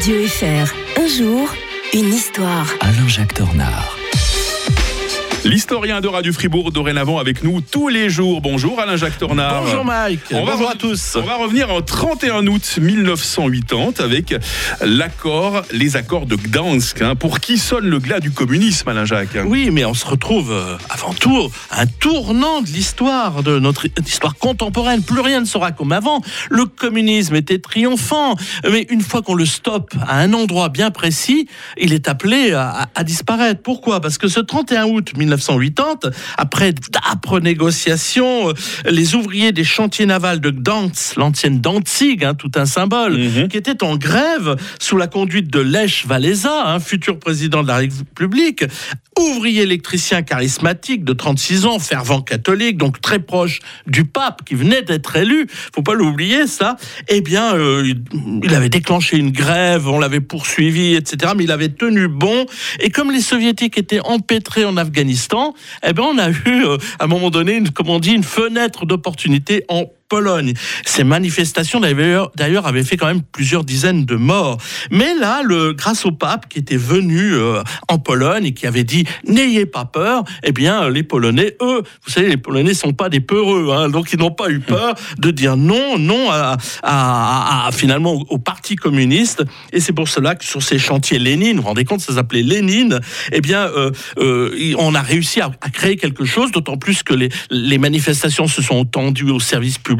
Radio FR. Un jour, une histoire. Alain-Jacques Tornard. L'historien de Radio Fribourg dorénavant avec nous tous les jours. Bonjour Alain-Jacques Tornard. Bonjour Mike. On va Bonjour re- à tous. On va revenir en 31 août 1980 avec l'accord, les accords de Gdansk. hein. pour qui sonne le glas du communisme, Alain-Jacques Oui, mais on se retrouve euh, avant tout à un tournant de l'histoire, de notre histoire contemporaine. Plus rien ne sera comme avant. Le communisme était triomphant, mais une fois qu'on le stoppe à un endroit bien précis, il est appelé à, à- à disparaître. Pourquoi? Parce que ce 31 août 1980, après d'âpres négociations, euh, les ouvriers des chantiers navals de Gdansk, l'ancienne Danzig, hein, tout un symbole, Mhm. qui étaient en grève sous la conduite de Lech Walesa, un futur président de la République, ouvrier électricien charismatique de 36 ans, fervent catholique, donc très proche du pape qui venait d'être élu, faut pas l'oublier ça, eh bien, euh, il avait déclenché une grève, on l'avait poursuivi, etc., mais il avait tenu bon, et comme les soviétiques étaient empêtrés en Afghanistan, eh bien, on a eu, euh, à un moment donné, une, comme on dit, une fenêtre d'opportunité en Pologne. Ces manifestations d'ailleurs avaient fait quand même plusieurs dizaines de morts. Mais là, le, grâce au pape qui était venu euh, en Pologne et qui avait dit n'ayez pas peur, eh bien les Polonais, eux, vous savez, les Polonais sont pas des peureux, hein, donc ils n'ont pas eu peur de dire non, non à, finalement au, parti communiste. Et c'est pour cela que sur ces chantiers Lénine, vous vous rendez compte, ça s'appelait Lénine, eh bien euh, euh, on a réussi à, à créer quelque chose, d'autant plus que les, les manifestations se sont tendues au service public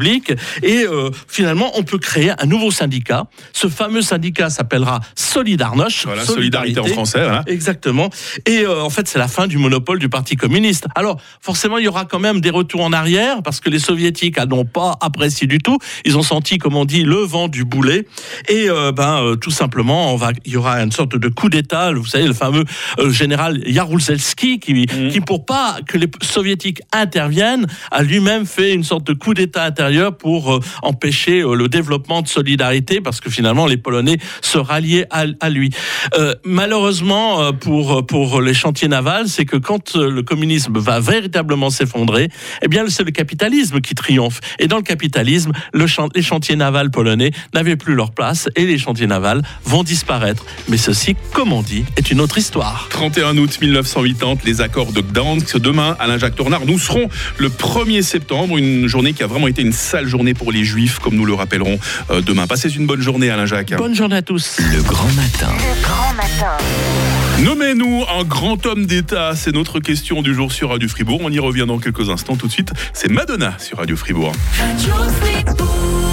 et euh, finalement on peut créer un nouveau syndicat. Ce fameux syndicat s'appellera Solidarność. Voilà, solidarité en français. voilà. Exactement. Et euh, en fait, c'est la fin du monopole du Parti communiste. Alors, forcément, il y aura quand même des retours en arrière parce que les soviétiques n'ont pas apprécié du tout. Ils ont senti, comme on dit, le vent du boulet. Et euh, ben, tout simplement, on va, il y aura une sorte de coup d'État. Vous savez, le fameux général Jaruzelski qui, qui, pour pas que les soviétiques interviennent, a lui-même fait une sorte de coup d'État intérieur pour euh, empêcher euh, le développement de solidarité parce que finalement, les Polonais se ralliaient à, à lui. Euh, malheureusement, euh, pour, pour les chantiers navals, c'est que quand le communisme va véritablement s'effondrer, eh bien, c'est le capitalisme qui triomphe. Et dans le capitalisme, le les chantiers navals polonais n'avaient plus leur place et les chantiers navals vont disparaître. Mais ceci, comme on dit, est une autre histoire. 31 août 1980, les accords de Gdansk. Demain, Alain-Jacques Tornard, nous serons le 1er septembre, une journée qui a vraiment été une sale journée pour les Juifs, comme nous le rappellerons euh, demain. Passez une bonne journée, Alain-Jacques. Bonne journée à tous. Le grand matin. Le grand matin. Nommez-nous un grand homme d'État, c'est notre question du jour sur Radio Fribourg. On y revient dans quelques instants. Tout de suite, c'est Madonna sur Radio Fribourg. ¿Cómo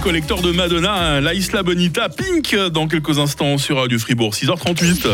collector de Madonna, hein, La Isla Bonita, Pink, dans quelques instants sur Radio Fribourg, 6h38.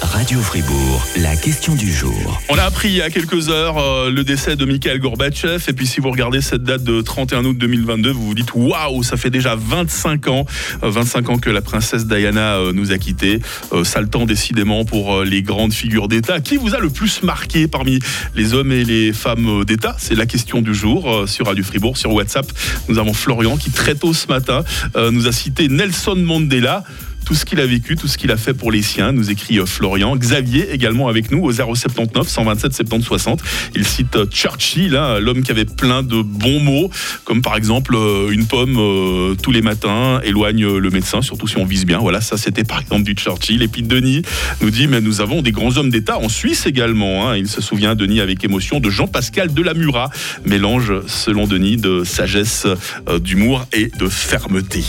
Radio Fribourg, la question du jour. On a appris il y a quelques heures euh, le décès de Mikhail Gorbatchev. Et puis, si vous regardez cette date de 31 août 2022, vous vous dites waouh, ça fait déjà 25 ans, euh, 25 ans que la princesse Diana euh, nous a quittés. Euh, ça le temps décidément pour euh, les grandes figures d'État. Qui vous a le plus marqué parmi les hommes et les femmes euh, d'État? C'est la question du jour euh, sur Radio Fribourg, sur WhatsApp. Nous avons Florian qui très tôt ce matin euh, nous a cité Nelson Mandela tout ce qu'il a vécu, tout ce qu'il a fait pour les siens, nous écrit euh, Florian. Xavier également avec nous au 079 127 70 60. Il cite euh, Churchill, hein, l'homme qui avait plein de bons mots, comme par exemple euh, une pomme tous les matins éloigne le médecin, surtout si on vise bien. Voilà, ça c'était par exemple du Churchill. Et puis Denis nous dit, mais nous avons des grands hommes d'État en Suisse également. hein. Il se souvient, Denis, avec émotion, de Jean-Pascal Delamura, mélange, selon Denis, de sagesse, d'humour et de fermeté.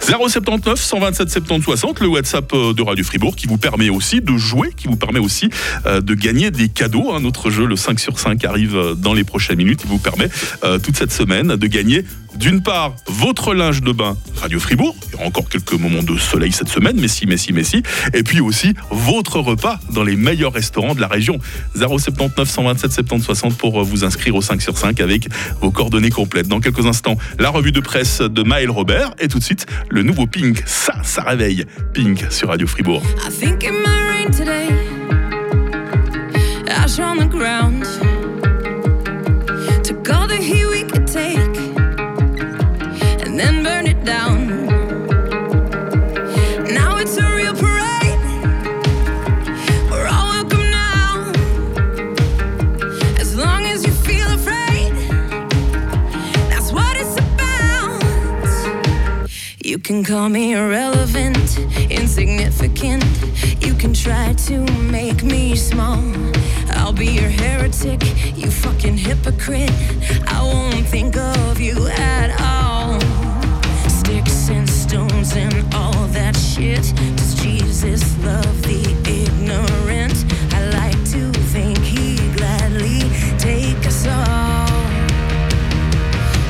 079 127 70 60, le WhatsApp euh, de Radio Fribourg qui vous permet aussi de jouer, qui vous permet aussi euh, de gagner des cadeaux. hein. Notre jeu, le 5 sur 5, arrive euh, dans les prochaines minutes. Il vous permet toute cette semaine de gagner d'une part votre linge de bain Radio Fribourg. Il y aura encore quelques moments de soleil cette semaine, mais si, mais si, mais si. Et puis aussi votre repas dans les meilleurs restaurants de la région. 079 127 70 60 pour vous inscrire au 5 sur 5 avec vos coordonnées complètes. Dans quelques instants, la revue de presse de Maël Robert et tout de suite le nouveau Pink. Ça, ça réveille. Pink sur Radio Fribourg. I think it might rain today. Can call me irrelevant, insignificant. You can try to make me small. I'll be your heretic, you fucking hypocrite. I won't think of you at all. Sticks and stones and all that shit. Does Jesus love the ignorant? I like to think he gladly take us all.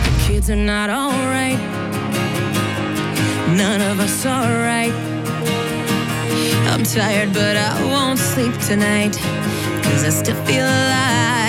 The kids are not alright. None of us are right. I'm tired, but I won't sleep tonight. Cause I still feel alive.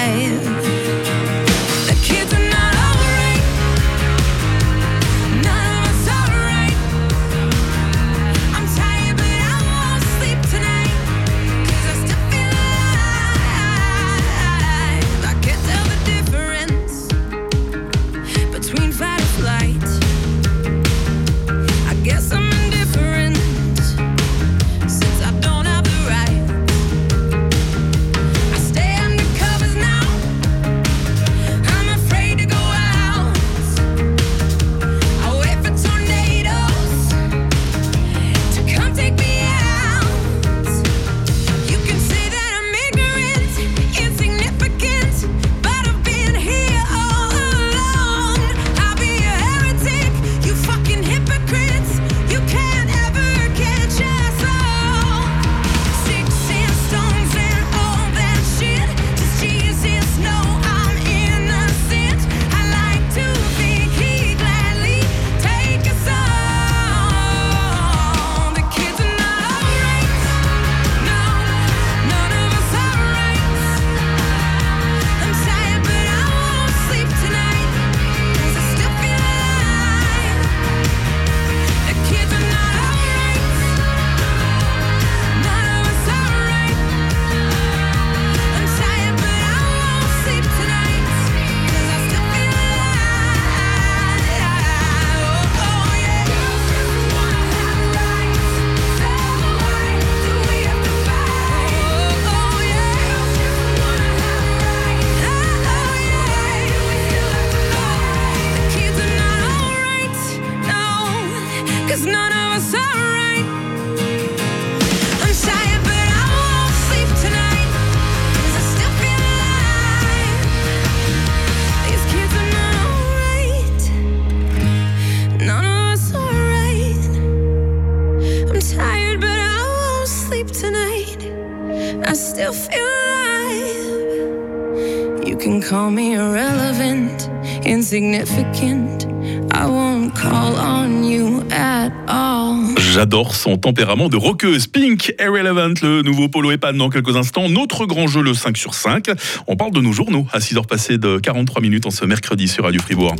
Son tempérament de rockeuse. Pink, Irrelevant, le nouveau Polo et Pan dans quelques instants. Notre grand jeu, le 5 sur 5. On parle de nos journaux à 6h passées de 43 minutes en ce mercredi sur Radio Fribourg.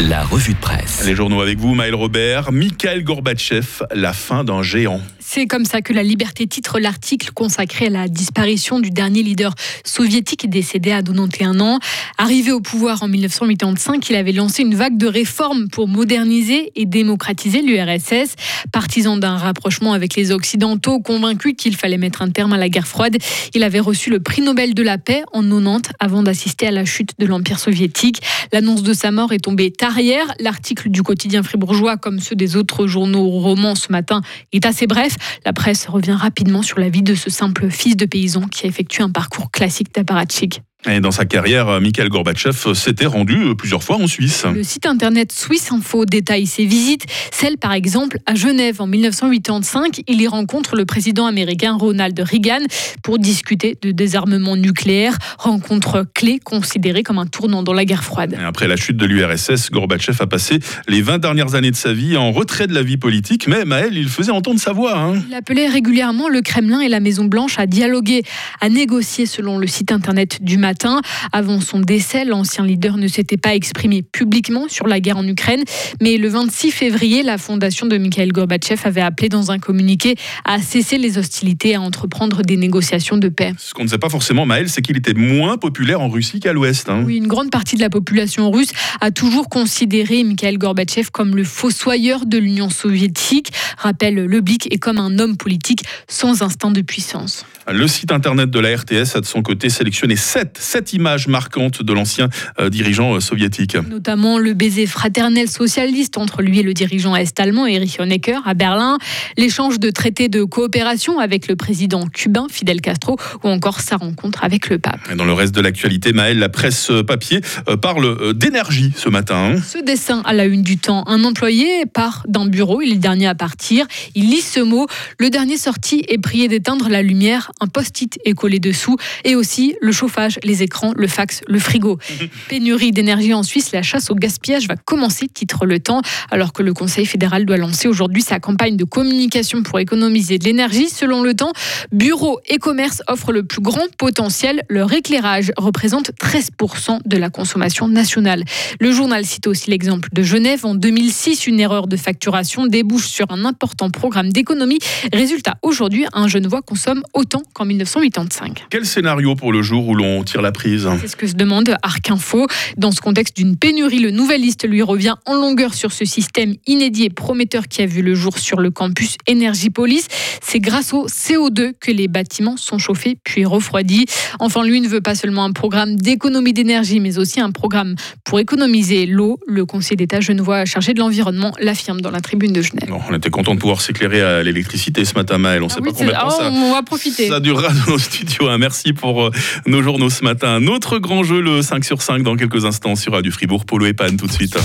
La revue de presse. Les journaux avec vous, Maël Robert. Mikhail Gorbatchev, la fin d'un géant. C'est comme ça que la Liberté titre l'article consacré à la disparition du dernier leader soviétique décédé à 91 ans. Arrivé au pouvoir en 1985, il avait lancé une vague de réformes pour moderniser et démocratiser l'URSS. Partisan d'un rapprochement avec les Occidentaux, convaincu qu'il fallait mettre un terme à la guerre froide, il avait reçu le prix Nobel de la paix en 90 avant d'assister à la chute de l'Empire soviétique. L'annonce de sa mort est tombée tard hier. L'article du quotidien fribourgeois, comme ceux des autres journaux romans ce matin, est assez bref. La presse revient rapidement sur la vie de ce simple fils de paysan qui a effectué un parcours classique d'apparatchik. Et dans sa carrière, Mikhail Gorbatchev s'était rendu plusieurs fois en Suisse. Le site internet Swiss Info détaille ses visites. Celle, par exemple, à Genève en 1985. Il y rencontre le président américain Ronald Reagan pour discuter de désarmement nucléaire. Rencontre clé considérée comme un tournant dans la guerre froide. Et Après la chute de l'URSS, Gorbatchev a passé les 20 dernières années de sa vie en retrait de la vie politique. Mais Maël, il faisait entendre sa voix. hein. Il appelait régulièrement le Kremlin et la Maison Blanche à dialoguer, à négocier selon le site internet du matin. Avant son décès, l'ancien leader ne s'était pas exprimé publiquement sur la guerre en Ukraine, mais le 26 février, la fondation de Mikhail Gorbatchev avait appelé dans un communiqué à cesser les hostilités et à entreprendre des négociations de paix. Ce qu'on ne sait pas forcément, Maël, c'est qu'il était moins populaire en Russie qu'à l'Ouest. hein. Oui, une grande partie de la population russe a toujours considéré Mikhail Gorbatchev comme le fossoyeur de l'Union soviétique, rappelle le Blick, et comme un homme politique sans instinct de puissance. Le site internet de la RTS a de son côté sélectionné sept, sept images marquantes de l'ancien euh, dirigeant euh, soviétique. Notamment le baiser fraternel socialiste entre lui et le dirigeant est-allemand Erich Honecker à Berlin, l'échange de traités de coopération avec le président cubain Fidel Castro ou encore sa rencontre avec le pape. Et dans le reste de l'actualité, Maël, la presse euh, papier parle d'énergie ce matin. Ce dessin à la une du temps, un employé part d'un bureau, il est le dernier à partir, il lit ce mot, le dernier sorti est prié d'éteindre la lumière, un post-it est collé dessous, et aussi le chauffage, les écrans, le fax, le frigo. Pénurie d'énergie en Suisse, la chasse au gaspillage va commencer, titre le temps, alors que le Conseil fédéral doit lancer aujourd'hui sa campagne de communication pour économiser de l'énergie. Selon le temps, bureaux et commerces offrent le plus grand potentiel, leur éclairage représente 13% de la consommation nationale. Le journal cite aussi l'exemple de Genève. En 2006, une erreur de facturation débouche sur un important programme d'économie. Résultat, aujourd'hui, un Genevois consomme autant qu'en 1985. Quel scénario pour le jour où l'on tire la prise C'est ce que se demande Arc Info. Dans ce contexte d'une pénurie, le Nouvelliste lui revient en longueur sur ce système inédit et prometteur qui a vu le jour sur le campus Énergie-Police. C'est grâce au CO2 que les bâtiments sont chauffés puis refroidis. Enfin, lui ne veut pas seulement un programme d'économie d'énergie, mais aussi un programme pour économiser l'eau. Le Conseil d'État genevois chargé de l'environnement l'affirme dans la tribune de Genève. Bon, On était content de pouvoir s'éclairer à l'électricité ce matin, Maël. On ne sait Ah pas oui, combien de temps ah, ça, on va profiter. ça durera dans nos studios. hein. Merci pour euh, nos journaux ce matin. Notre grand jeu, le 5 sur 5, dans quelques instants sur Radio Fribourg. Polo et Pan tout de suite.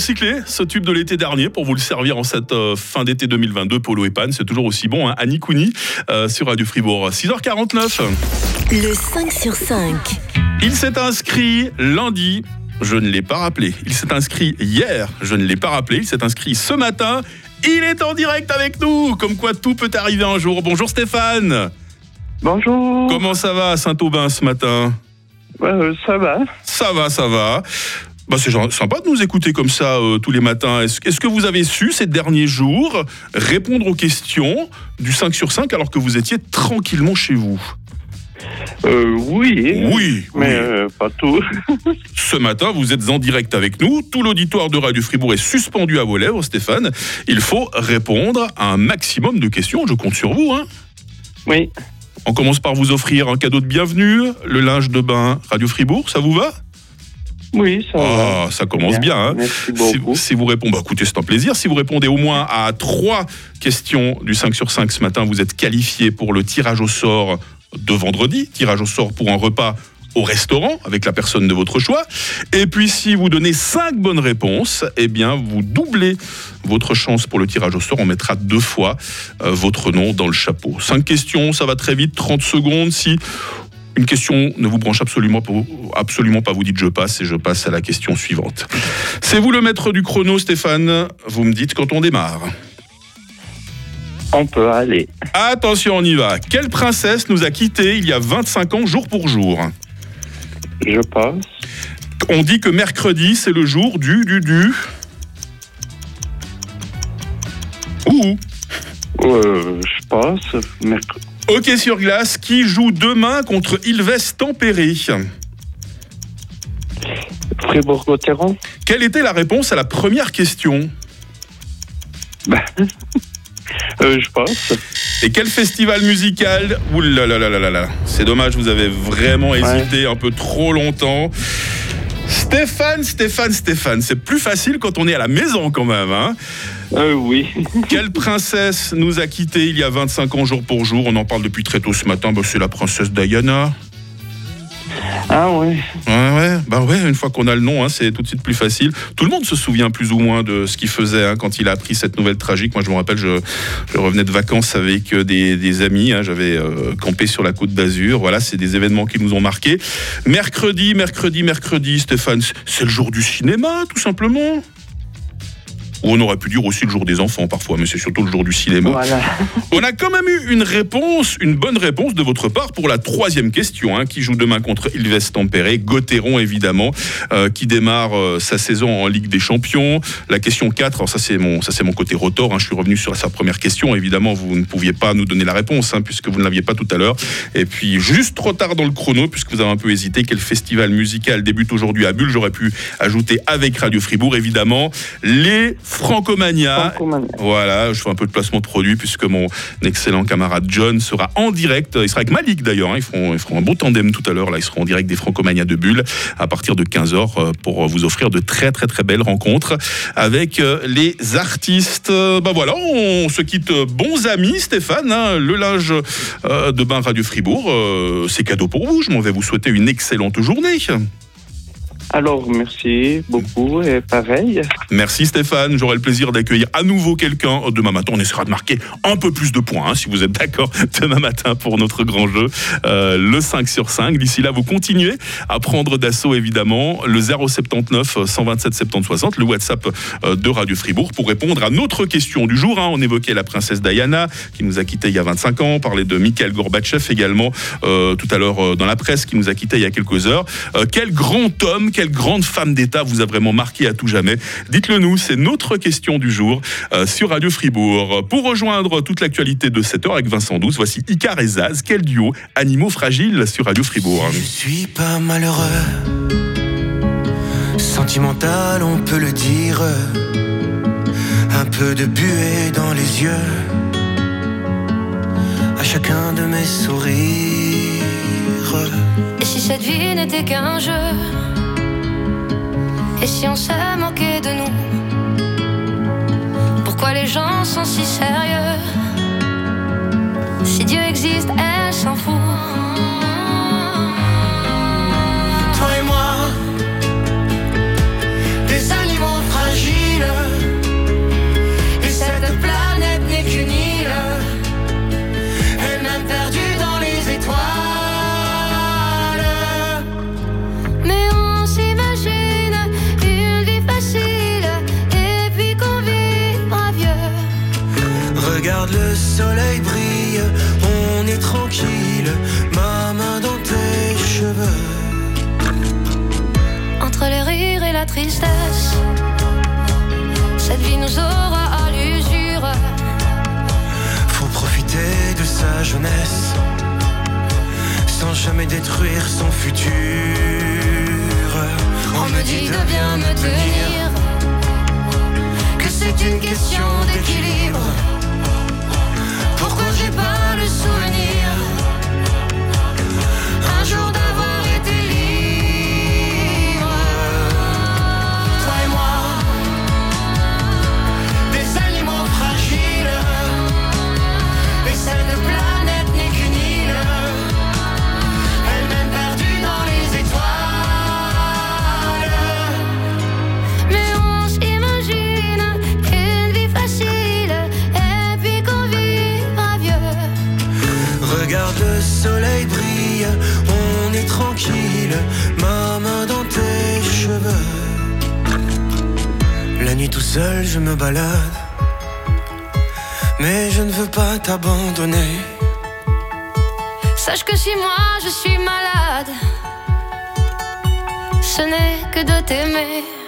Recyclé ce tube de l'été dernier pour vous le servir en cette euh, fin d'été 2022. Polo et Pan, c'est toujours aussi bon. Hein. Annie Couni euh, sur Radio Fribourg. 6h49. Le 5 sur 5. Il s'est inscrit lundi. Je ne l'ai pas rappelé. Il s'est inscrit hier. Je ne l'ai pas rappelé. Il s'est inscrit ce matin. Il est en direct avec nous. Comme quoi tout peut arriver un jour. Bonjour Stéphane. Bonjour. Comment ça va à Saint-Aubin ce matin? Euh, ça va Ça va, ça va. Bah, c'est sympa de nous écouter comme ça euh, tous les matins. Est-ce que vous avez su ces derniers jours répondre aux questions du 5 sur 5 alors que vous étiez tranquillement chez vous? Euh, Oui. Oui, Mais oui. euh, pas tout. Ce matin, vous êtes en direct avec nous. Tout l'auditoire de Radio Fribourg est suspendu à vos lèvres, Stéphane. Il faut répondre à un maximum de questions. Je compte sur vous. hein. Oui. On commence par vous offrir un cadeau de bienvenue, le linge de bain Radio Fribourg. Ça vous va? Oui, ça. Ah, ça commence bien. hein. Merci Si, beaucoup. si vous répondez, bah écoutez, c'est un plaisir. Si vous répondez au moins à trois questions du 5 sur 5 ce matin, vous êtes qualifié pour le tirage au sort de vendredi. Tirage au sort pour un repas au restaurant avec la personne de votre choix. Et puis si vous donnez cinq bonnes réponses, eh bien vous doublez votre chance pour le tirage au sort. On mettra deux fois euh, votre nom dans le chapeau. Cinq questions, ça va très vite, 30 secondes. Si une question ne vous branche absolument pas, absolument pas, vous dites je passe et je passe à la question suivante. C'est vous le maître du chrono, Stéphane. Vous me dites quand on démarre. On peut aller. Attention, on y va. Quelle princesse nous a quittés il y a 25 ans, jour pour jour? Je passe. On dit que mercredi, c'est le jour du, du, du. Ouh. Euh, je passe. Mercredi. Hockey sur glace, qui joue demain contre Ilves Tempéré Fribourg-Gotteron. Quelle était la réponse à la première question Bah. Euh, je passe. Et quel festival musical Ouh là là là là là là. C'est dommage, vous avez vraiment hésité un peu trop longtemps. Stéphane, Stéphane, Stéphane, c'est plus facile quand on est à la maison quand même. Hein Euh, oui. Quelle princesse nous a quittés il y a 25 ans jour pour jour? On en parle depuis très tôt ce matin. Bah, c'est la princesse Diana. Ah oui. Ouais, ouais, bah ouais, une fois qu'on a le nom, hein, c'est tout de suite plus facile. Tout le monde se souvient plus ou moins de ce qu'il faisait hein, quand il a appris cette nouvelle tragique. Moi, je me rappelle, je, je revenais de vacances avec euh, des, des amis. hein, J'avais euh, campé sur la côte d'Azur. Voilà, c'est des événements qui nous ont marqués. Mercredi, mercredi, mercredi, Stéphane, c'est le jour du cinéma, tout simplement. Ou on aurait pu dire aussi le jour des enfants parfois, mais c'est surtout le jour du cinéma. Voilà. On a quand même eu une réponse, une bonne réponse de votre part pour la troisième question, hein, qui joue demain contre Ilves Tempéré, Gauthieron évidemment, euh, qui démarre euh, sa saison en Ligue des Champions. La question 4, alors ça c'est mon, ça c'est mon côté rotor, hein, je suis revenu sur sa première question, évidemment vous ne pouviez pas nous donner la réponse, hein, puisque vous ne l'aviez pas tout à l'heure. Et puis juste trop tard dans le chrono, puisque vous avez un peu hésité, quel festival musical débute aujourd'hui à Bulle, j'aurais pu ajouter avec Radio Fribourg, évidemment, les Francomania. Franco-Mania. Voilà, je fais un peu de placement de produit puisque mon excellent camarade John sera en direct. Il sera avec Malik d'ailleurs. hein. Ils, feront, ils feront un beau tandem tout à l'heure. Là, ils seront en direct des Francomania de Bulle à partir de 15h pour vous offrir de très très très belles rencontres avec euh, les artistes. Euh, Ben voilà, on se quitte bons amis, Stéphane. hein. Le linge euh, de bain Radio Fribourg, euh, c'est cadeau pour vous. Je m'en vais vous souhaiter une excellente journée. Alors, merci beaucoup et pareil. Merci Stéphane, j'aurai le plaisir d'accueillir à nouveau quelqu'un demain matin. On essaiera de marquer un peu plus de points, hein, si vous êtes d'accord, demain matin pour notre grand jeu, euh, le 5 sur 5. D'ici là, vous continuez à prendre d'assaut évidemment le 079 127 70 60, le WhatsApp euh, de Radio Fribourg, pour répondre à notre question du jour. hein. On évoquait la princesse Diana qui nous a quittés il y a 25 ans, on parlait de Mikhail Gorbatchev également euh, tout à l'heure dans la presse qui nous a quittés il y a quelques heures. Quel grand homme, quelle grande femme d'État vous a vraiment marqué à tout jamais Dites-le nous, c'est notre question du jour euh, sur Radio Fribourg. Pour rejoindre toute l'actualité de cette heure avec Vincent Douce, voici Icar et Zaz, quel duo Animaux fragiles sur Radio Fribourg. Je suis pas malheureux, sentimental, on peut le dire. Un peu de buée dans les yeux, à chacun de mes sourires. Et si cette vie n'était qu'un jeu Et si on se moquait de nous Pourquoi les gens sont si sérieux? Si Dieu existe, elle s'en fout Regarde le soleil brille, on est tranquille, ma main dans tes cheveux. Entre les rires et la tristesse, cette vie nous aura à l'usure. Faut profiter de sa jeunesse, sans jamais détruire son futur. On me dit de bien me tenir, que c'est une question d'équilibre. Pourquoi j'ai pas tranquille, ma main dans tes cheveux. La nuit tout seul, je me balade, mais je ne veux pas t'abandonner. Sache que si moi je suis malade, ce n'est que de t'aimer.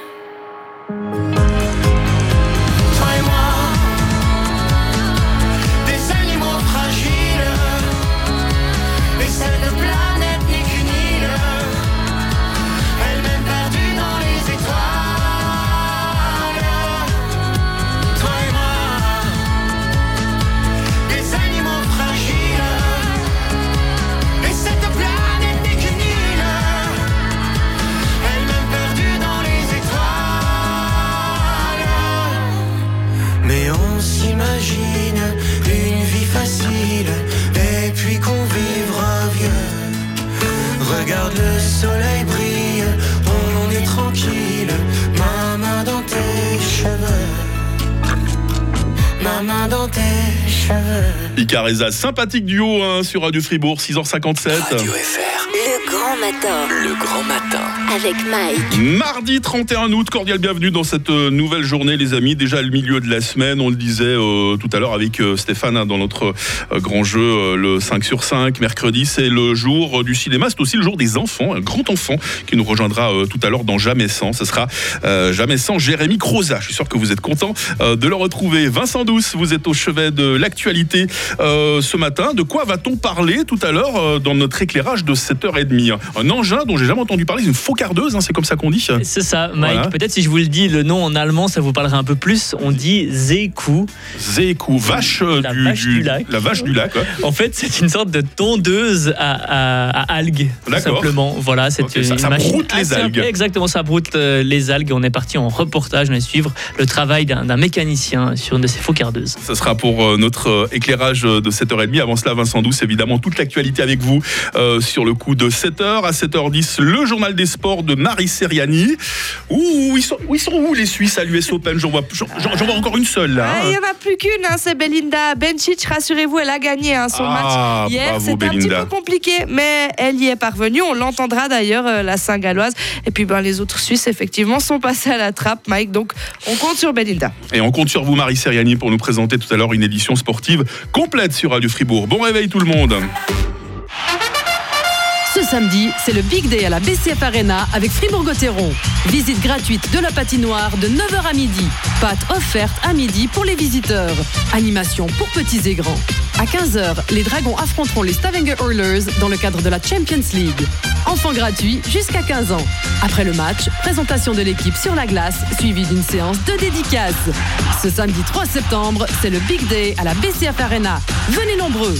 Icareza, sympathique duo hein, sur Radio Fribourg, 6h57. Radio FR. Le grand matin. Le grand matin. avec Mike. Mardi 31 août, cordial bienvenue dans cette euh, nouvelle journée les amis, déjà le milieu de la semaine, on le disait euh, tout à l'heure avec euh, Stéphane hein, dans notre euh, grand jeu euh, le 5 sur 5, mercredi c'est le jour euh, du cinéma, c'est aussi le jour des enfants, un grand enfant qui nous rejoindra euh, tout à l'heure dans Jamais sans, ce sera euh, Jamais sans Jérémy Croza, je suis sûr que vous êtes content euh, de le retrouver. Vincent Douce, vous êtes au chevet de l'actualité euh, ce matin, de quoi va-t-on parler tout à l'heure euh, dans notre éclairage de 7h30 Un engin dont j'ai jamais entendu parler, une faucardeuse, hein, c'est comme ça qu'on dit C'est ça, Mike. Voilà. Peut-être si je vous le dis, le nom en allemand, ça vous parlera un peu plus. On dit Zeku. Zeku, vache, euh, La du, vache du lac. La vache du lac. ouais. En fait, c'est une sorte de tondeuse à, à- à algues, tout simplement. Voilà, c'est Ok, une ça- ça broute les algues. simple. Exactement, ça broute euh, les algues. On est parti en reportage, on va suivre le travail d'un mécanicien sur une de ces faucardeuses. Ce sera pour euh, notre éclairage de 7h30. Avant cela, Vincent Douce, évidemment, toute l'actualité avec vous sur le coup de 7h. À 7h10, le journal des sports de Marie Seriani. Ouh, ils sont, où ils sont où les Suisses à l'US Open? J'en vois, j'en- encore une seule là. Ah, hein. Il n'y en a plus qu'une, hein, c'est Belinda Bencic. Rassurez-vous, elle a gagné hein, son Ah, match hier. C'était un petit peu compliqué, mais elle y est parvenue. On l'entendra d'ailleurs, euh, la Saint-Galloise. Et puis ben, les autres Suisses, effectivement, sont passés à la trappe, Mike. Donc on compte sur Belinda. Et on compte sur vous, Marie Seriani, pour nous présenter tout à l'heure une édition sportive complète sur Radio Fribourg. Bon réveil tout le monde. Ce samedi, c'est le Big Day à la BCF Arena avec Fribourg-Gotteron. Visite gratuite de la patinoire de 9h à midi. Pâtes offertes à midi pour les visiteurs. Animation pour petits et grands. À 15h, les Dragons affronteront les Stavanger Oilers dans le cadre de la Champions League. Enfants gratuits jusqu'à 15 ans. Après le match, présentation de l'équipe sur la glace suivie d'une séance de dédicace. Ce samedi 3 septembre, c'est le Big Day à la BCF Arena. Venez nombreux.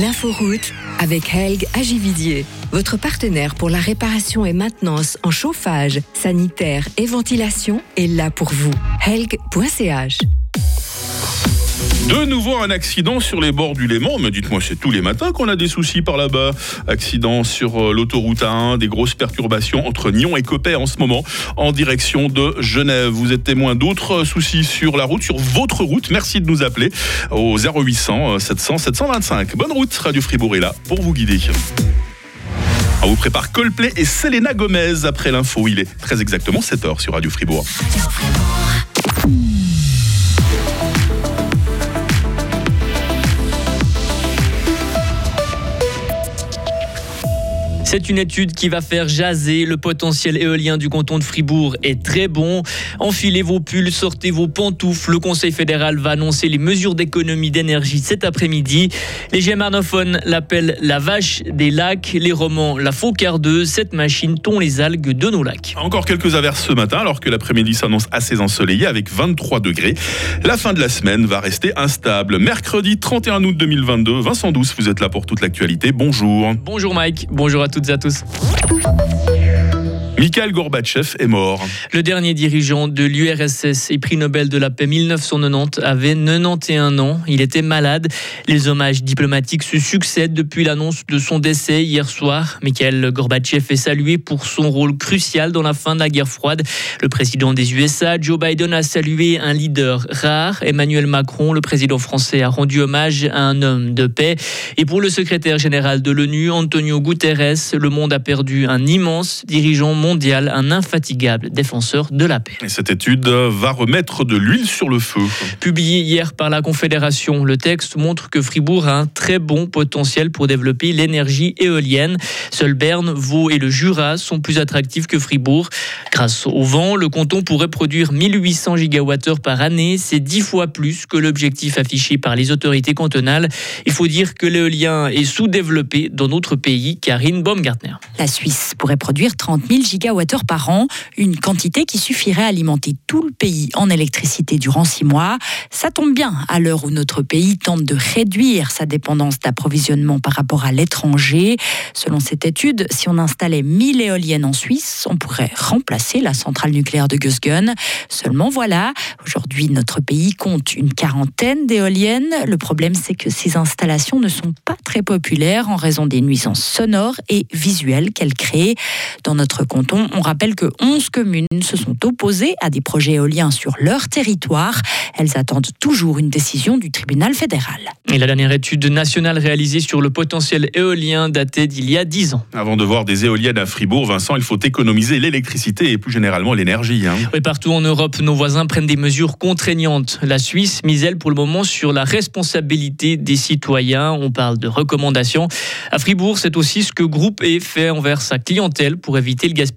L'inforoute avec Helg Agividier, votre partenaire pour la réparation et maintenance en chauffage, sanitaire et ventilation est là pour vous. Helg.ch De nouveau un accident sur les bords du Léman. Mais dites-moi, c'est tous les matins qu'on a des soucis par là-bas. Accident sur euh, l'autoroute A1, des grosses perturbations entre Nyon et Copet en ce moment, en direction de Genève. Vous êtes témoin d'autres euh, soucis sur la route, sur votre route. Merci de nous appeler au 0800 euh, 700 725. Bonne route, Radio Fribourg est là pour vous guider. On vous prépare Coldplay et Selena Gomez après l'info. Il est très exactement 7h sur Radio Fribourg. C'est une étude qui va faire jaser. Le potentiel éolien du canton de Fribourg est très bon. Enfilez vos pulls, sortez vos pantoufles. Le Conseil fédéral va annoncer les mesures d'économie d'énergie cet après-midi. Les germanophones l'appellent la vache des lacs. Les romans la faucardeuse. Cette machine tond les algues de nos lacs. Encore quelques averses ce matin, alors que l'après-midi s'annonce assez ensoleillé avec 23 degrés. La fin de la semaine va rester instable. Mercredi 31 août 2022, Vincent Douce, vous êtes là pour toute l'actualité. Bonjour. Bonjour Mike, bonjour à toutes et à tous. Mikhail Gorbatchev est mort. Le dernier dirigeant de l'URSS et prix Nobel de la paix 1990 avait 91 ans. Il était malade. Les hommages diplomatiques se succèdent depuis l'annonce de son décès hier soir. Mikhail Gorbatchev est salué pour son rôle crucial dans la fin de la guerre froide. Le président des USA, Joe Biden, a salué un leader rare. Emmanuel Macron, le président français, a rendu hommage à un homme de paix. Et pour le secrétaire général de l'ONU, Antonio Guterres, le monde a perdu un immense dirigeant mondial, un infatigable défenseur de la paix. Et cette étude va remettre de l'huile sur le feu. Publié hier par la Confédération, le texte montre que Fribourg a un très bon potentiel pour développer l'énergie éolienne. Seuls Berne, Vaud et le Jura sont plus attractifs que Fribourg. Grâce au vent, le canton pourrait produire 1800 gigawattheures par année. C'est dix fois plus que l'objectif affiché par les autorités cantonales. Il faut dire que l'éolien est sous-développé dans notre pays. Karine Baumgartner. La Suisse pourrait produire 30 000 gigawattheures par an, une quantité qui suffirait à alimenter tout le pays en électricité durant six mois. Ça tombe bien à l'heure où notre pays tente de réduire sa dépendance d'approvisionnement par rapport à l'étranger. Selon cette étude, si on installait 1000 éoliennes en Suisse, on pourrait remplacer la centrale nucléaire de Gösgen. Seulement voilà, aujourd'hui notre pays compte une quarantaine d'éoliennes. Le problème c'est que ces installations ne sont pas très populaires en raison des nuisances sonores et visuelles qu'elles créent. Dans notre canton, on rappelle que 11 communes se sont opposées à des projets éoliens sur leur territoire. Elles attendent toujours une décision du tribunal fédéral. Et la dernière étude nationale réalisée sur le potentiel éolien datait d'il y a 10 ans. Avant de voir des éoliennes à Fribourg, Vincent, il faut économiser l'électricité et plus généralement l'énergie. hein. Oui, partout en Europe, nos voisins prennent des mesures contraignantes. La Suisse mise, elle, pour le moment, sur la responsabilité des citoyens. On parle de recommandations. À Fribourg, c'est aussi ce que Groupe E fait envers sa clientèle pour éviter le gaspillage.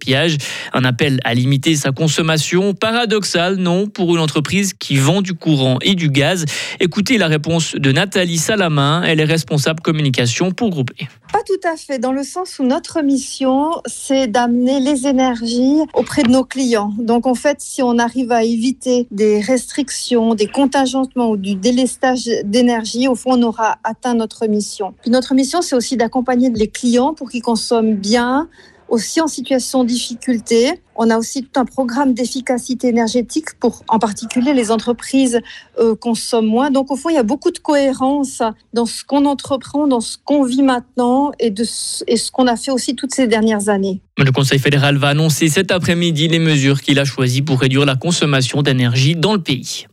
Un appel à limiter sa consommation. Paradoxal, non, pour une entreprise qui vend du courant et du gaz. Écoutez la réponse de Nathalie Salamin. Elle est responsable communication pour Groupe E. Pas tout à fait, dans le sens où notre mission, c'est d'amener les énergies auprès de nos clients. Donc en fait, si on arrive à éviter des restrictions, des contingentements ou du délestage d'énergie, au fond, on aura atteint notre mission. Notre mission, c'est aussi d'accompagner les clients pour qu'ils consomment bien, aussi en situation de difficulté. On a aussi tout un programme d'efficacité énergétique pour, en particulier, les entreprises euh, consomment moins. Donc, au fond, il y a beaucoup de cohérence dans ce qu'on entreprend, dans ce qu'on vit maintenant et, de ce, et ce qu'on a fait aussi toutes ces dernières années. Le Conseil fédéral va annoncer cet après-midi les mesures qu'il a choisies pour réduire la consommation d'énergie dans le pays.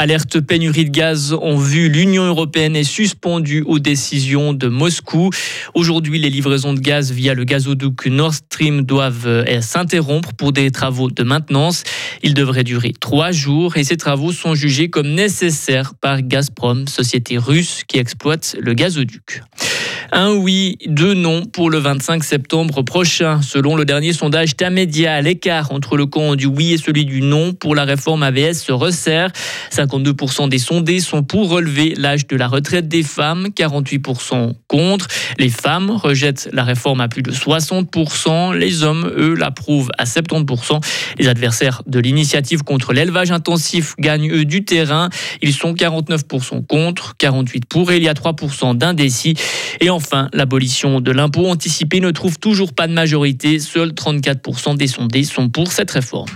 Alerte pénurie de gaz en vue, l'Union européenne est suspendue aux décisions de Moscou. Aujourd'hui, les livraisons de gaz via le gazoduc Nord Stream doivent euh, s'interrompre pour des travaux de maintenance. Ils devraient durer trois jours et ces travaux sont jugés comme nécessaires par Gazprom, société russe qui exploite le gazoduc. Un oui, deux non pour le 25 septembre prochain. Selon le dernier sondage Tamedia, l'écart entre le camp du oui et celui du non pour la réforme AVS se resserre. 52% des sondés sont pour relever l'âge de la retraite des femmes, 48% contre. Les femmes rejettent la réforme à plus de 60%. Les hommes, eux, l'approuvent à 70%. Les adversaires de l'initiative contre l'élevage intensif gagnent, eux, du terrain. Ils sont 49% contre, 48% pour et il y a 3% d'indécis. Et enfin, l'abolition de l'impôt anticipé ne trouve toujours pas de majorité. Seuls 34% des sondés sont pour cette réforme.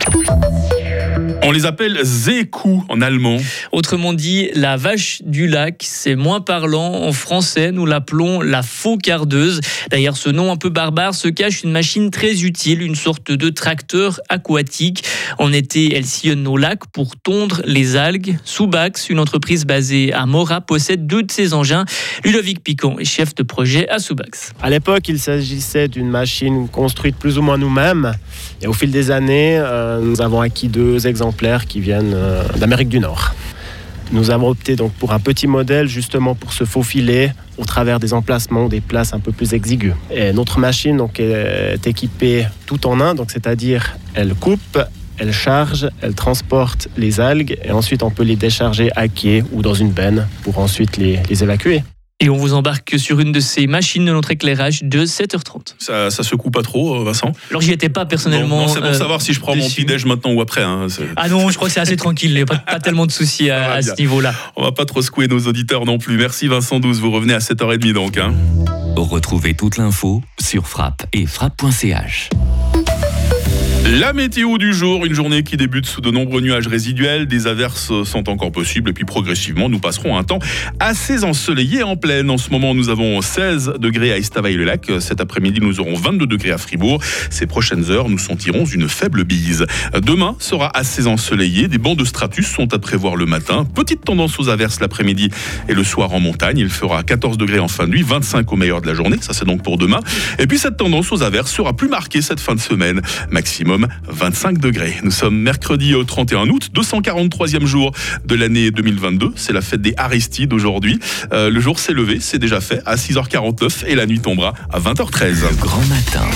On les appelle Zeku en allemand. Autrement dit, la vache du lac, c'est moins parlant. En français, nous l'appelons la faux-cardeuse. Derrière ce nom un peu barbare se cache une machine très utile, une sorte de tracteur aquatique. En été, elle sillonne nos lacs pour tondre les algues. Subax, une entreprise basée à Mora, possède deux de ces engins. Ludovic Picon est chef de projet à Subax. À l'époque, il s'agissait d'une machine construite plus ou moins nous-mêmes. Et au fil des années, euh, nous avons acquis deux qui viennent euh, d'Amérique du Nord. Nous avons opté donc pour un petit modèle justement pour se faufiler au travers des emplacements, des places un peu plus exiguës. Et notre machine donc, est équipée tout en un, donc c'est-à-dire elle coupe, elle charge, elle transporte les algues et ensuite on peut les décharger à quai ou dans une benne pour ensuite les évacuer. Et on vous embarque sur une de ces machines de notre éclairage de 7h30. Ça, ça secoue pas trop, euh, Vincent Alors j'y étais pas personnellement. Non, non, c'est pour euh, savoir si je prends mon petit-déj maintenant ou après. hein, Ah non, je crois que c'est assez tranquille, il n'y a pas, pas tellement de soucis à, à ce niveau-là. On va pas trop secouer nos auditeurs non plus. Merci Vincent 12, vous revenez à 7h30 donc. hein. Retrouvez toute l'info sur frappe et frappe.ch. La météo du jour, une journée qui débute sous de nombreux nuages résiduels, des averses sont encore possibles et puis progressivement nous passerons un temps assez ensoleillé en pleine. En ce moment nous avons 16 degrés à Estavayer-le-Lac, cet après-midi nous aurons 22 degrés à Fribourg. Ces prochaines heures nous sentirons une faible bise. Demain sera assez ensoleillé, des bancs de stratus sont à prévoir le matin, petite tendance aux averses l'après-midi et le soir en montagne, il fera 14 degrés en fin de nuit, 25 au meilleur de la journée, ça c'est donc pour demain. Et puis cette tendance aux averses sera plus marquée cette fin de semaine, maximum 25 degrés. Nous sommes mercredi au 31 août, 243e jour de l'année 2022. C'est la fête des Aristides aujourd'hui. Euh, le jour s'est levé, c'est déjà fait à 6h49 et la nuit tombera à 20h13. Grand matin.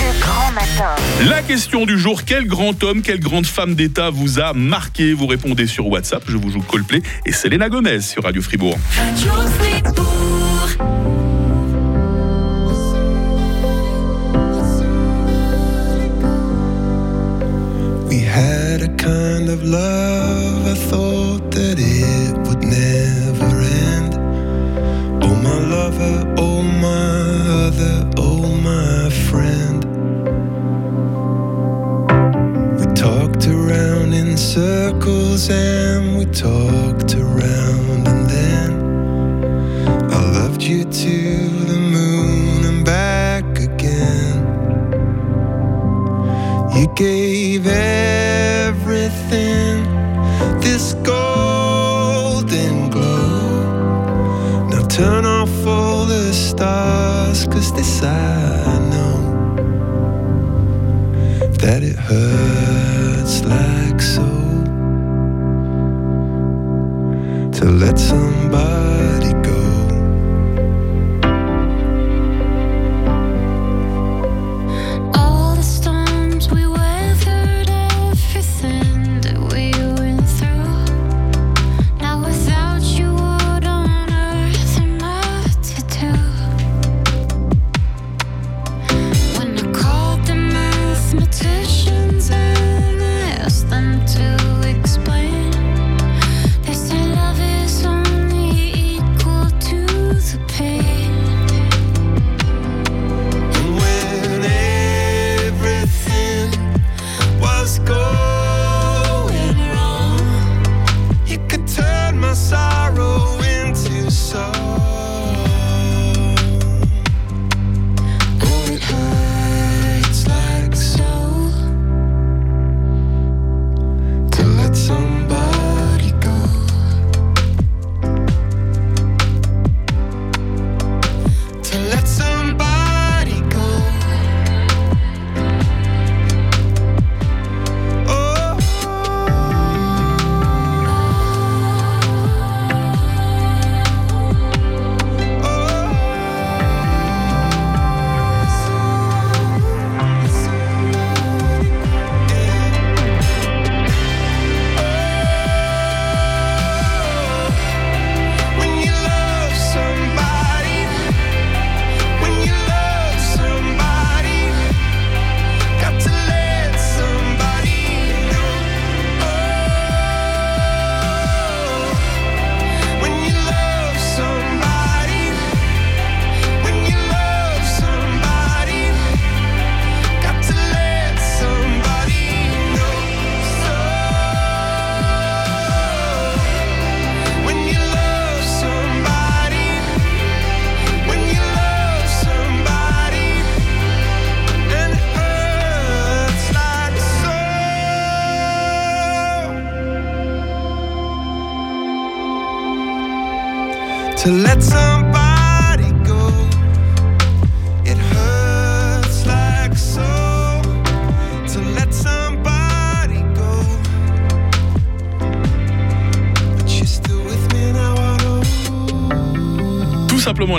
La question du jour, quel grand homme, quelle grande femme d'État vous a marqué? Vous répondez sur WhatsApp, je vous joue Coldplay et Selena Gomez sur Radio Fribourg. Of love, I thought that it would never end. Oh, my lover, oh, my other, oh, my friend. We talked around in circles and we talked around, and then I loved you to the moon everything this golden glow. Now turn off all the stars, cause this I know that it hurts like so to let somebody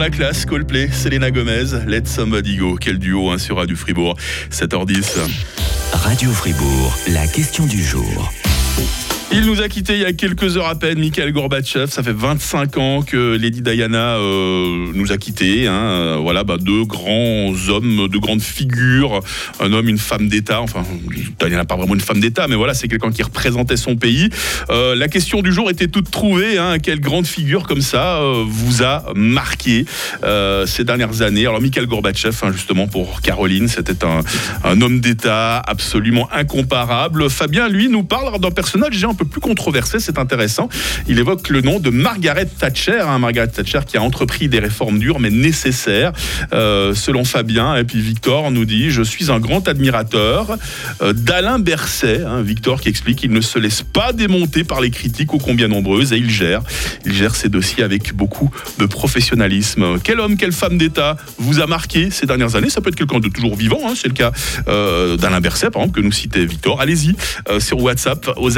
la classe, Coldplay, Selena Gomez, Let Somebody Go. Quel duo hein, sur Radio Fribourg, 7h10. Radio Fribourg, la question du jour. Il nous a quitté il y a quelques heures à peine, Mikhail Gorbatchev. Ça fait 25 ans que Lady Diana euh, nous a quittés. hein. Euh, Voilà, bah, deux grands hommes, deux grandes figures. Un homme, une femme d'État. Enfin, Diana n'a pas vraiment une femme d'État, mais voilà, c'est quelqu'un qui représentait son pays. Euh, la question du jour était toute trouvée. hein. Quelle grande figure comme ça vous a marqué ces dernières années? Alors, Mikhail Gorbatchev, hein, justement, pour Caroline, c'était un, homme d'État absolument incomparable. Fabien, lui, nous parle d'un personnage un plus controversé, c'est intéressant. Il évoque le nom de Margaret Thatcher, hein, Margaret Thatcher qui a entrepris des réformes dures mais nécessaires, euh, selon Fabien. Et puis Victor nous dit Je suis un grand admirateur euh, d'Alain Berset. hein, Victor qui explique qu'il ne se laisse pas démonter par les critiques ô combien nombreuses et il gère. Il gère ses dossiers avec beaucoup de professionnalisme. Quel homme, quelle femme d'État vous a marqué ces dernières années? Ça peut être quelqu'un de toujours vivant, hein, c'est le cas euh, d'Alain Berset, par exemple, que nous citait Victor. Allez-y sur WhatsApp au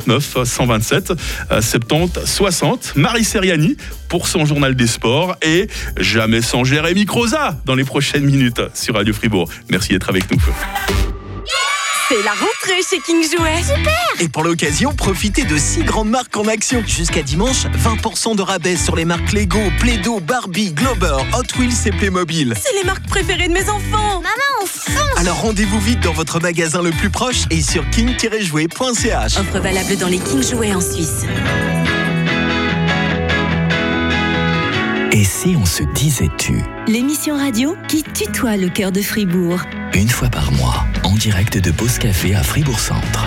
079 127 euh, 70 60. Marie Seriani pour son journal des sports et jamais sans Jérémy Croza dans les prochaines minutes sur Radio Fribourg. Merci d'être avec nous. C'est la rentrée chez King Jouet. Super Et pour l'occasion, profitez de six grandes marques en action. Jusqu'à dimanche, 20% de rabais sur les marques Lego, Play-Doh, Barbie, Glober, Hot Wheels et Playmobil. C'est les marques préférées de mes enfants. Maman, on fonce Alors rendez-vous vite dans votre magasin le plus proche et sur king-jouet.ch. Offre valable dans les King Jouets en Suisse. Et si on se disait tu L'émission radio qui tutoie le cœur de Fribourg. Une fois par mois, en direct de Pause Café à Fribourg Centre.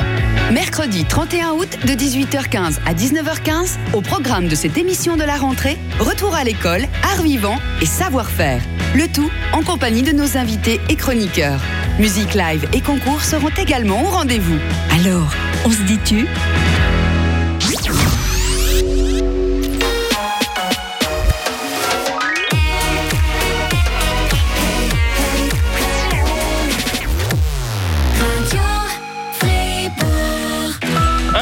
Mercredi 31 août de 18h15 à 19h15, au programme de cette émission de la rentrée, retour à l'école, art vivant et savoir-faire. Le tout en compagnie de nos invités et chroniqueurs. Musique live et concours seront également au rendez-vous. Alors, on se dit-tu?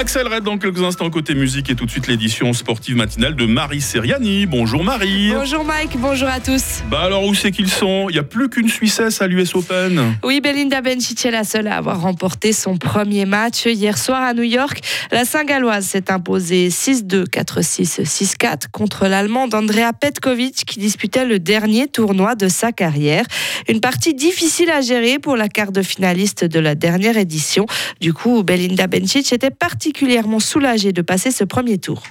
Axel Red dans quelques instants côté musique et tout de suite l'édition sportive matinale de Marie Seriani. Bonjour Marie. Bonjour Mike, bonjour à tous. Bah alors où c'est qu'ils sont? Il n'y a plus qu'une Suissesse à l'US Open. Oui, Belinda Bencic est la seule à avoir remporté son premier match hier soir à New York. La Saint-Galloise s'est imposée 6-2, 4-6, 6-4 contre l'Allemande Andrea Petkovic qui disputait le dernier tournoi de sa carrière. Une partie difficile à gérer pour la quart de finaliste de la dernière édition. Du coup, Belinda Bencic était particulièrement soulagée de passer ce premier tour.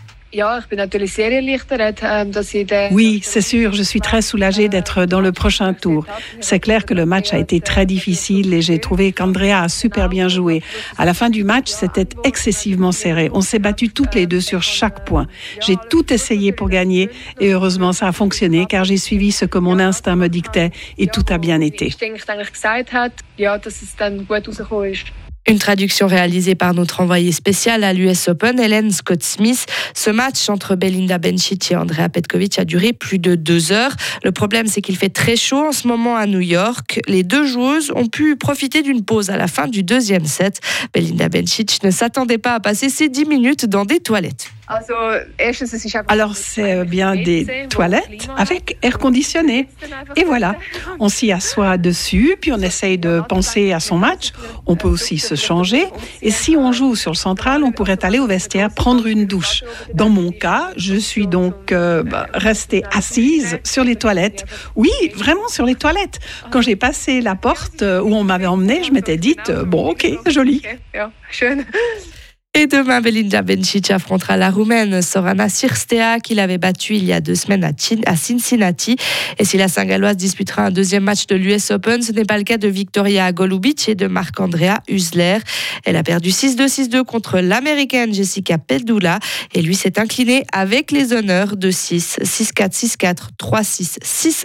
Oui, c'est sûr, je suis très soulagée d'être dans le prochain tour. C'est clair que le match a été très difficile et j'ai trouvé qu'Andrea a super bien joué. À la fin du match, c'était excessivement serré. On s'est battu toutes les deux sur chaque point. J'ai tout essayé pour gagner et heureusement ça a fonctionné car j'ai suivi ce que mon instinct me dictait et tout a bien été. Une traduction réalisée par notre envoyé spécial à l'US Open, Hélène Scott Smith. Ce match entre Belinda Bencic et Andrea Petkovic a duré plus de deux heures. Le problème, c'est qu'il fait très chaud en ce moment à New York. Les deux joueuses ont pu profiter d'une pause à la fin du deuxième set. Belinda Bencic ne s'attendait pas à passer ces dix minutes dans des toilettes. Alors c'est bien des toilettes avec air conditionné. Et voilà, on s'y assoit dessus, puis on essaye de penser à son match. On peut aussi se changer. Et si on joue sur le central, on pourrait aller au vestiaire prendre une douche. Dans mon cas, je suis donc euh, bah, restée assise sur les toilettes. Oui, vraiment sur les toilettes. Quand j'ai passé la porte euh, où on m'avait emmenée, je m'étais dit, euh, bon ok, joli. Et demain, Belinda Bencic affrontera la Roumaine Sorana Cirstea, qu'il avait battue il y a deux semaines à, à Cincinnati. Et si la Saint-Galloise disputera un deuxième match de l'US Open, ce n'est pas le cas de Victoria Golubic et de Marc-Andrea Husler. Elle a perdu 6-2, 6-2 contre l'Américaine Jessica Pedula. Et lui s'est incliné avec les honneurs de 6, 6-4, 6-4, 3-6,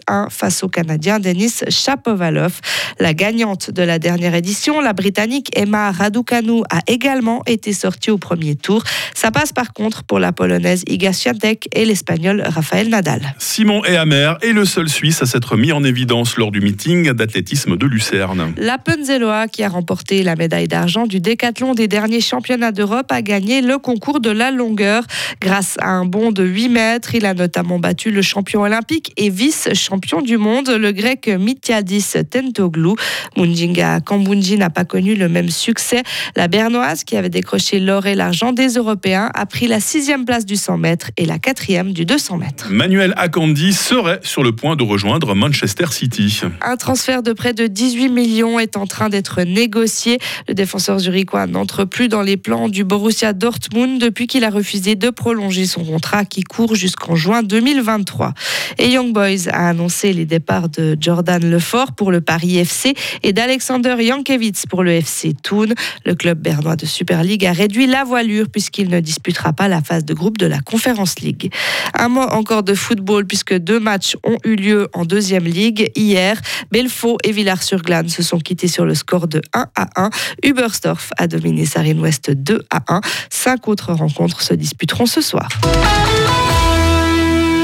6-1 face au Canadien Denis Shapovalov. La gagnante de la dernière édition, la Britannique Emma Raducanu, a également été sortie sortie au premier tour. Ça passe par contre pour la polonaise Iga Świątek et l'espagnol Rafael Nadal. Simon et Amer est le seul Suisse à s'être mis en évidence lors du meeting d'athlétisme de Lucerne. L'Appenzellois, qui a remporté la médaille d'argent du décathlon des derniers championnats d'Europe, a gagné le concours de la longueur. Grâce à un bond de 8 mètres, il a notamment battu le champion olympique et vice-champion du monde, le grec Mithiadis Tentoglou. Munjinga Kambunji n'a pas connu le même succès. La Bernoise, qui avait décroché l'or et l'argent des Européens, a pris la sixième place du 100 mètres et la quatrième du 200 mètres. Manuel Akandi serait sur le point de rejoindre Manchester City. Un transfert de près de 18 millions est en train d'être négocié. Le défenseur zurichois n'entre plus dans les plans du Borussia Dortmund depuis qu'il a refusé de prolonger son contrat qui court jusqu'en juin 2023. Et Young Boys a annoncé les départs de Jordan Lefort pour le Paris FC et d'Alexander Jankiewicz pour le FC Thun. Le club bernois de Super League a réduit la voilure puisqu'il ne disputera pas la phase de groupe de la Conference League. Un mot encore de football puisque deux matchs ont eu lieu en deuxième ligue hier. Belfaux et Villars-sur-Glane se sont quittés sur le score de 1 à 1. Ubersdorf a dominé Sarine West 2 à 1. Cinq autres rencontres se disputeront ce soir.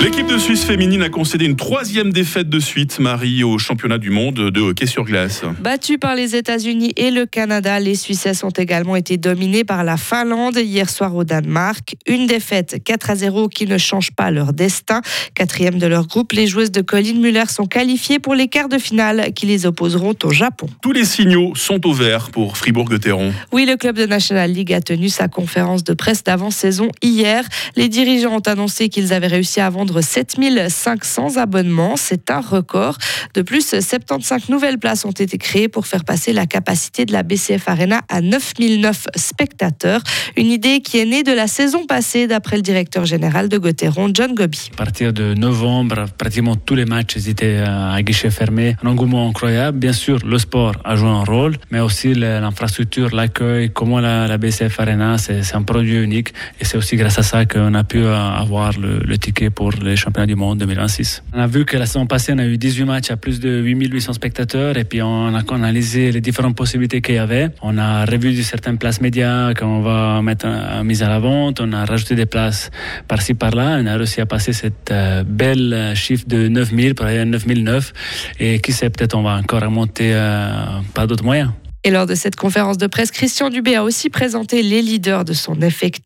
L'équipe de Suisse féminine a concédé une troisième défaite de suite, Marie, au championnat du monde de hockey sur glace. Battus par les États-Unis et le Canada, les Suissesses ont également été dominés par la Finlande hier soir au Danemark. Une défaite 4 à 0 qui ne change pas leur destin. Quatrième de leur groupe, les joueuses de Colin Muller sont qualifiées pour les quarts de finale qui les opposeront au Japon. Tous les signaux sont au vert pour Fribourg-Gotteron. Oui, le club de National League a tenu sa conférence de presse d'avant-saison hier. Les dirigeants ont annoncé qu'ils avaient réussi à vendre 7500 abonnements. C'est un record. De plus, 75 nouvelles places ont été créées pour faire passer la capacité de la BCF Arena à 9009 spectateurs. Une idée qui est née de la saison passée, d'après le directeur général de Gotteron, John Gobi. À partir de novembre, pratiquement tous les matchs étaient à guichet fermé. Un engouement incroyable. Bien sûr, le sport a joué un rôle, mais aussi l'infrastructure, l'accueil, comment la, la BCF Arena, c'est un produit unique. Et c'est aussi grâce à ça qu'on a pu avoir le, le ticket pour les championnats du monde 2026. On a vu que la saison passée, on a eu 18 matchs à plus de 8800 spectateurs et puis on a analysé les différentes possibilités qu'il y avait. On a revu certaines places médias qu'on va mettre à mise à la vente. On a rajouté des places par-ci par-là. On a réussi à passer cette euh, belle chiffre de 9000 pour aller à 9009 et qui sait, peut-être on va encore remonter euh, par d'autres moyens. Et lors de cette conférence de presse, Christian Dubé a aussi présenté les leaders de son effectif.